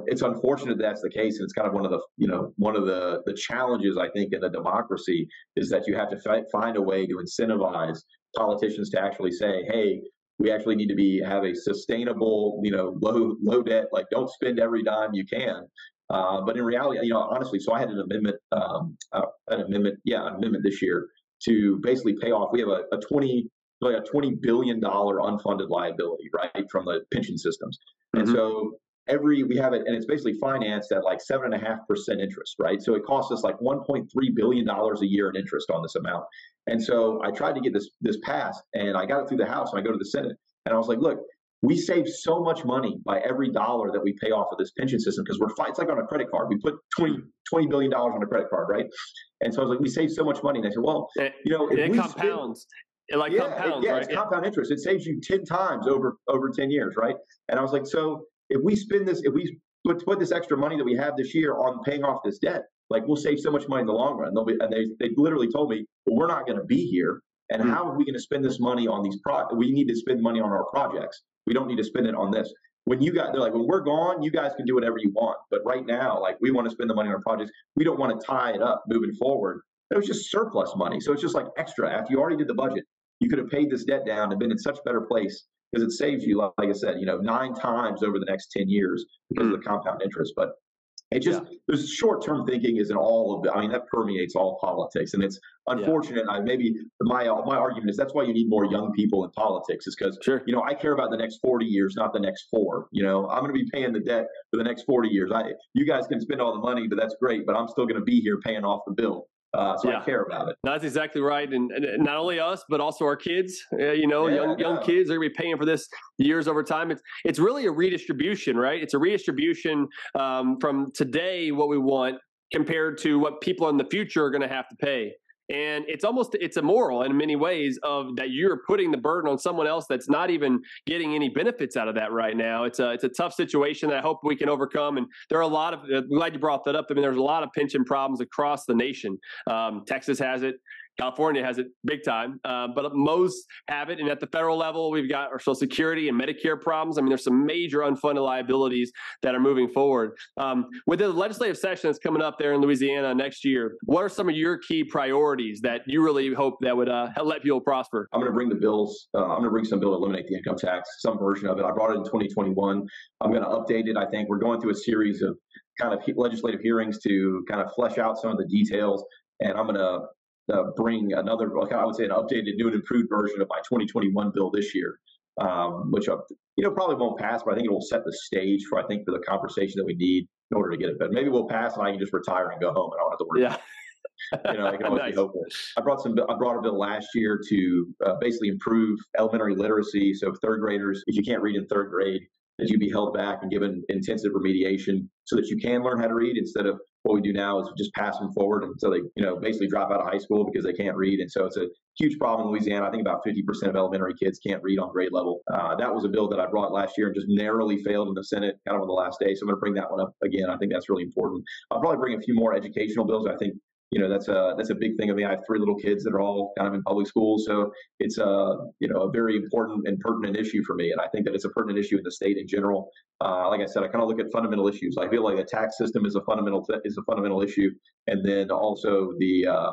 it's unfortunate that's the case, and it's kind of one of the you know one of the the challenges I think in a democracy is that you have to fi- find a way to incentivize politicians to actually say, hey, we actually need to be have a sustainable, you know, low low debt. Like, don't spend every dime you can. Uh, but in reality, you know, honestly, so I had an amendment, um, uh, an amendment, yeah, an amendment this year to basically pay off. We have a, a twenty like a twenty billion dollar unfunded liability, right, from the pension systems, mm-hmm. and so every we have it and it's basically financed at like seven and a half percent interest right so it costs us like 1.3 billion dollars a year in interest on this amount and so I tried to get this this passed, and I got it through the House. And I go to the Senate, and I was like, "Look, we save so much money by every dollar that we pay off of this pension system because we're it's like on a credit card. We put 20, 20 billion dollars on a credit card, right? And so I was like, we save so much money. And I said, well, it, you know, it compounds. Spend, it like yeah, compounds, it, yeah, right? it's compound interest. It saves you ten times over over ten years, right? And I was like, so if we spend this, if we put, put this extra money that we have this year on paying off this debt, like we'll save so much money in the long run. They'll be, and they they literally told me, well, we're not going to be here and mm-hmm. how are we going to spend this money on these pro? We need to spend money on our projects. We don't need to spend it on this. When you got, they're like, when we're gone, you guys can do whatever you want. But right now, like we want to spend the money on our projects. We don't want to tie it up moving forward. It was just surplus money. So it's just like extra. After you already did the budget, you could have paid this debt down and been in such a better place because it saves you, like I said, you know, nine times over the next 10 years because mm-hmm. of the compound interest. But It just yeah. there's short term thinking is in all of the, I mean that permeates all politics, and it's unfortunate. Yeah. I maybe my my argument is that's why you need more young people in politics is because sure. you know I care about the next 40 years, not the next four. You know I'm going to be paying the debt for the next 40 years. I you guys can spend all the money, but that's great. But I'm still going to be here paying off the bill. Uh, so yeah. I care about it. That's exactly right, and, and, not only us, but also our kids. Uh, you know, yeah, young yeah. young kids are going to be paying for this years over time. It's it's really a redistribution, right? It's a redistribution um, from today what we want compared to what people in the future are going to have to pay and it's almost it's immoral in many ways of that you're putting the burden on someone else that's not even getting any benefits out of that right now. It's a it's a tough situation that i hope we can overcome. And there are a lot of I'm glad you brought that up. I mean there's a lot of pension problems across the nation. Um, texas has it California has it big time, uh, but most have it. And at the federal level, we've got our Social Security and Medicare problems. I mean, there's some major unfunded liabilities that are moving forward. Um, with the legislative session that's coming up there in Louisiana next year, what are some of your key priorities that you really hope that would uh, let people prosper? I'm going to bring the bills. Uh, I'm going to bring some bill to eliminate the income tax, some version of it. I brought it in 2021. I'm going to update it. I think we're going through a series of kind of legislative hearings to kind of flesh out some of the details and I'm going to uh, bring another, like I would say, an updated, new and improved version of my 2021 bill this year, um, which uh, you know probably won't pass, but I think it will set the stage for I think for the conversation that we need in order to get it. But maybe we'll pass, and I can just retire and go home, and I don't have to worry. Yeah. you know, I can always nice. be hopeful. I brought some. I brought a bill last year to uh, basically improve elementary literacy. So third graders, if you can't read in third grade, that you be held back and given intensive remediation so that you can learn how to read instead of what we do now is just pass them forward until they, you know, basically drop out of high school because they can't read. And so it's a huge problem in Louisiana. I think about 50% of elementary kids can't read on grade level. Uh, that was a bill that I brought last year and just narrowly failed in the Senate kind of on the last day. So I'm going to bring that one up again. I think that's really important. I'll probably bring a few more educational bills. I think you know that's a that's a big thing. I mean, I have three little kids that are all kind of in public schools, so it's a you know a very important and pertinent issue for me, and I think that it's a pertinent issue in the state in general. Uh, like I said, I kind of look at fundamental issues. I feel like the tax system is a fundamental th- is a fundamental issue, and then also the uh,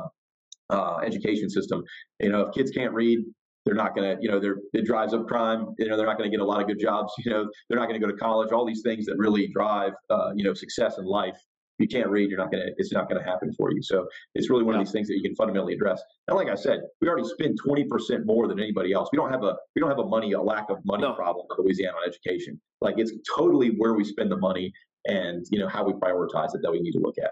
uh, education system. You know, if kids can't read, they're not going to, you know, they're, it drives up crime. You know, they're not going to get a lot of good jobs. You know, they're not going to go to college. All these things that really drive, uh, you know, success in life you can't read, you're not gonna. It's not gonna happen for you. So it's really one yeah. of these things that you can fundamentally address. And like I said, we already spend 20% more than anybody else. We don't have a we don't have a money a lack of money no. problem in Louisiana on education. Like it's totally where we spend the money and you know how we prioritize it that we need to look at.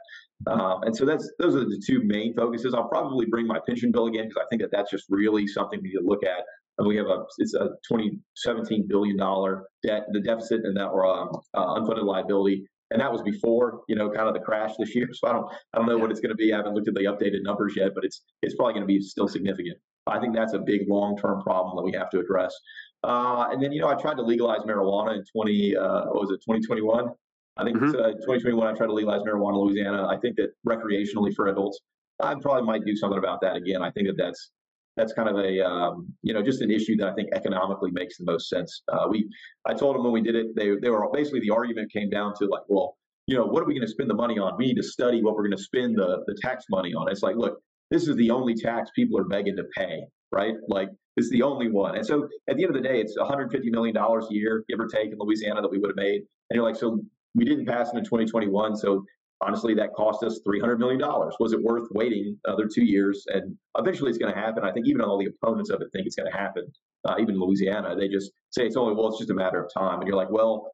Um, and so that's those are the two main focuses. I'll probably bring my pension bill again because I think that that's just really something we need to look at. And we have a it's a 2017 billion dollar debt the deficit and that or um, uh, unfunded liability and that was before you know kind of the crash this year. So I don't I don't know what it's going to be. I haven't looked at the updated numbers yet, but it's it's probably going to be still significant. I think that's a big long term problem that we have to address. Uh, and then you know I tried to legalize marijuana in 20 uh, what was it 2021. I think mm-hmm. uh, 2021 I tried to legalize marijuana in Louisiana. I think that recreationally for adults, I probably might do something about that again. I think that that's that's kind of a um, you know just an issue that I think economically makes the most sense. Uh, we I told them when we did it, they they were basically the argument came down to like, well, you know, what are we going to spend the money on? We need to study what we're going to spend the the tax money on. It's like, look, this is the only tax people are begging to pay, right? Like is the only one. And so at the end of the day, it's 150 million dollars a year, give or take, in Louisiana that we would have made. And you're like, so we didn't pass it in 2021, so honestly, that cost us $300 million. Was it worth waiting another two years? And eventually it's going to happen. I think even all the opponents of it think it's going to happen. Uh, even Louisiana, they just say it's only, well, it's just a matter of time. And you're like, well,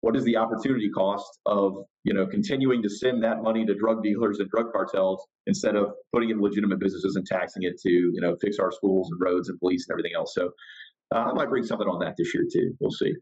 what is the opportunity cost of you know continuing to send that money to drug dealers and drug cartels instead of putting it in legitimate businesses and taxing it to you know fix our schools and roads and police and everything else so uh, i might bring something on that this year too we'll see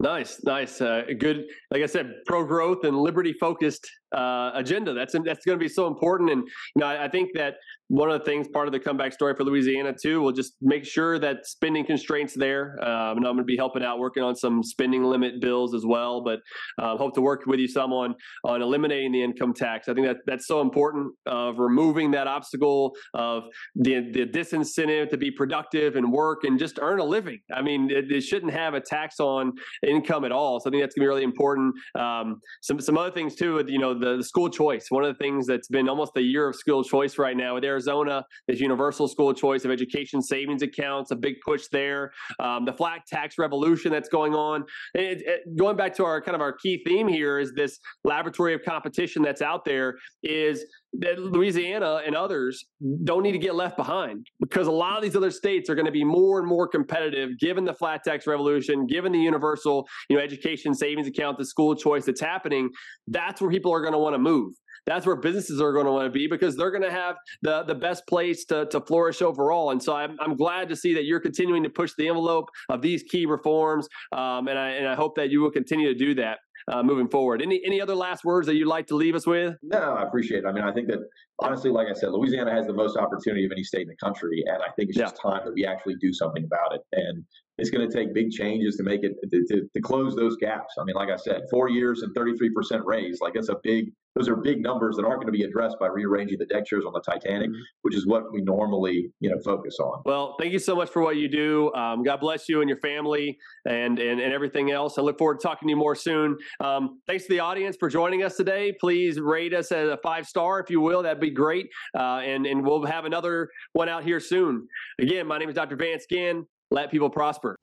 Nice, nice, uh, good. Like I said, pro growth and liberty focused uh, agenda. That's that's going to be so important. And you know, I, I, think that one of the things, part of the comeback story for Louisiana too, will just make sure that spending constraints there. Um, and I'm going to be helping out, working on some spending limit bills as well. But uh, hope to work with you some on on eliminating the income tax. I think that that's so important of removing that obstacle of the the disincentive to be productive and work and just earn a living. I mean, it, it shouldn't have a tax on income at all. So I think that's going to be really important. Um, some some other things too. You know, the, the, school choice. One of the things that's been almost a year of school choice right now with Arizona is universal school choice of education savings accounts, a big push there. Um, the flat tax revolution that's going on. It, it, going back to our kind of our key theme here is this laboratory of competition that's out there is that Louisiana and others don't need to get left behind because a lot of these other states are going to be more and more competitive given the flat tax revolution, given the universal, you know, education savings account, the school choice that's happening. That's where people are going to want to move. That's where businesses are going to want to be because they're going to have the, the best place to, to flourish overall. And so I'm, I'm glad to see that you're continuing to push the envelope of these key reforms. Um, and, I, and I hope that you will continue to do that uh, moving forward. Any any other last words that you'd like to leave us with? No, I appreciate it. I mean, I think that honestly, like I said, Louisiana has the most opportunity of any state in the country, and I think it's yeah. just time that we actually do something about it. And it's going to take big changes to make it to, to, to, close those gaps. I mean, like I said, four years and 33% raise, like that's a big, those are big numbers that aren't going to be addressed by rearranging the deck chairs on the Titanic, mm-hmm. which is what we normally, you know, focus on. Well, thank you so much for what you do. Um, God bless you and your family and, and, and everything else. I look forward to talking to you more soon. Um, thanks to the audience for joining us today. Please rate us as a five star, if you will. That'd be great. Uh, and, and we'll have another one out here soon. Again, my name is Dr. Vance Ginn let people prosper.